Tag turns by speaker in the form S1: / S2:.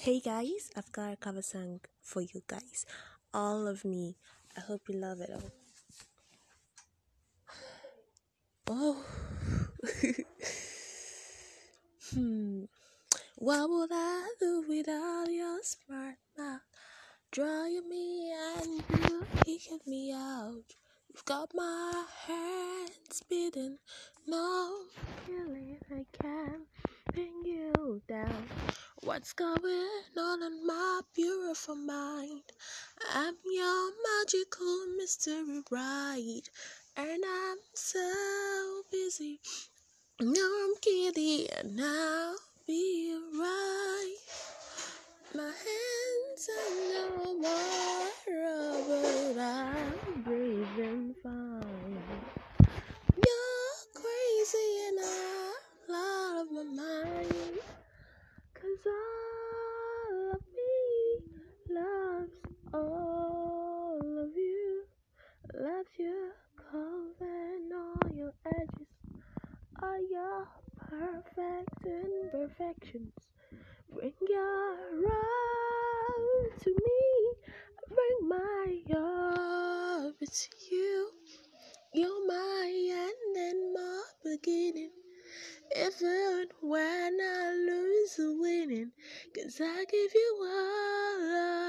S1: Hey guys, I've got a cover song for you guys. All of me. I hope you love it. All. Oh. hmm. What would I do without your smart mouth? Drawing me and you kicking me out. You've got my hands beating. No feeling I What's going on in my beautiful mind? I'm your magical mystery ride, and I'm so busy. No, I'm giddy, I'll all of me loves all of you. Loves your curves and all your edges. All your perfect imperfections. Bring your love to me. Bring my love to you. You're my end and my beginning. Even when I lose the winning, cause I give you all.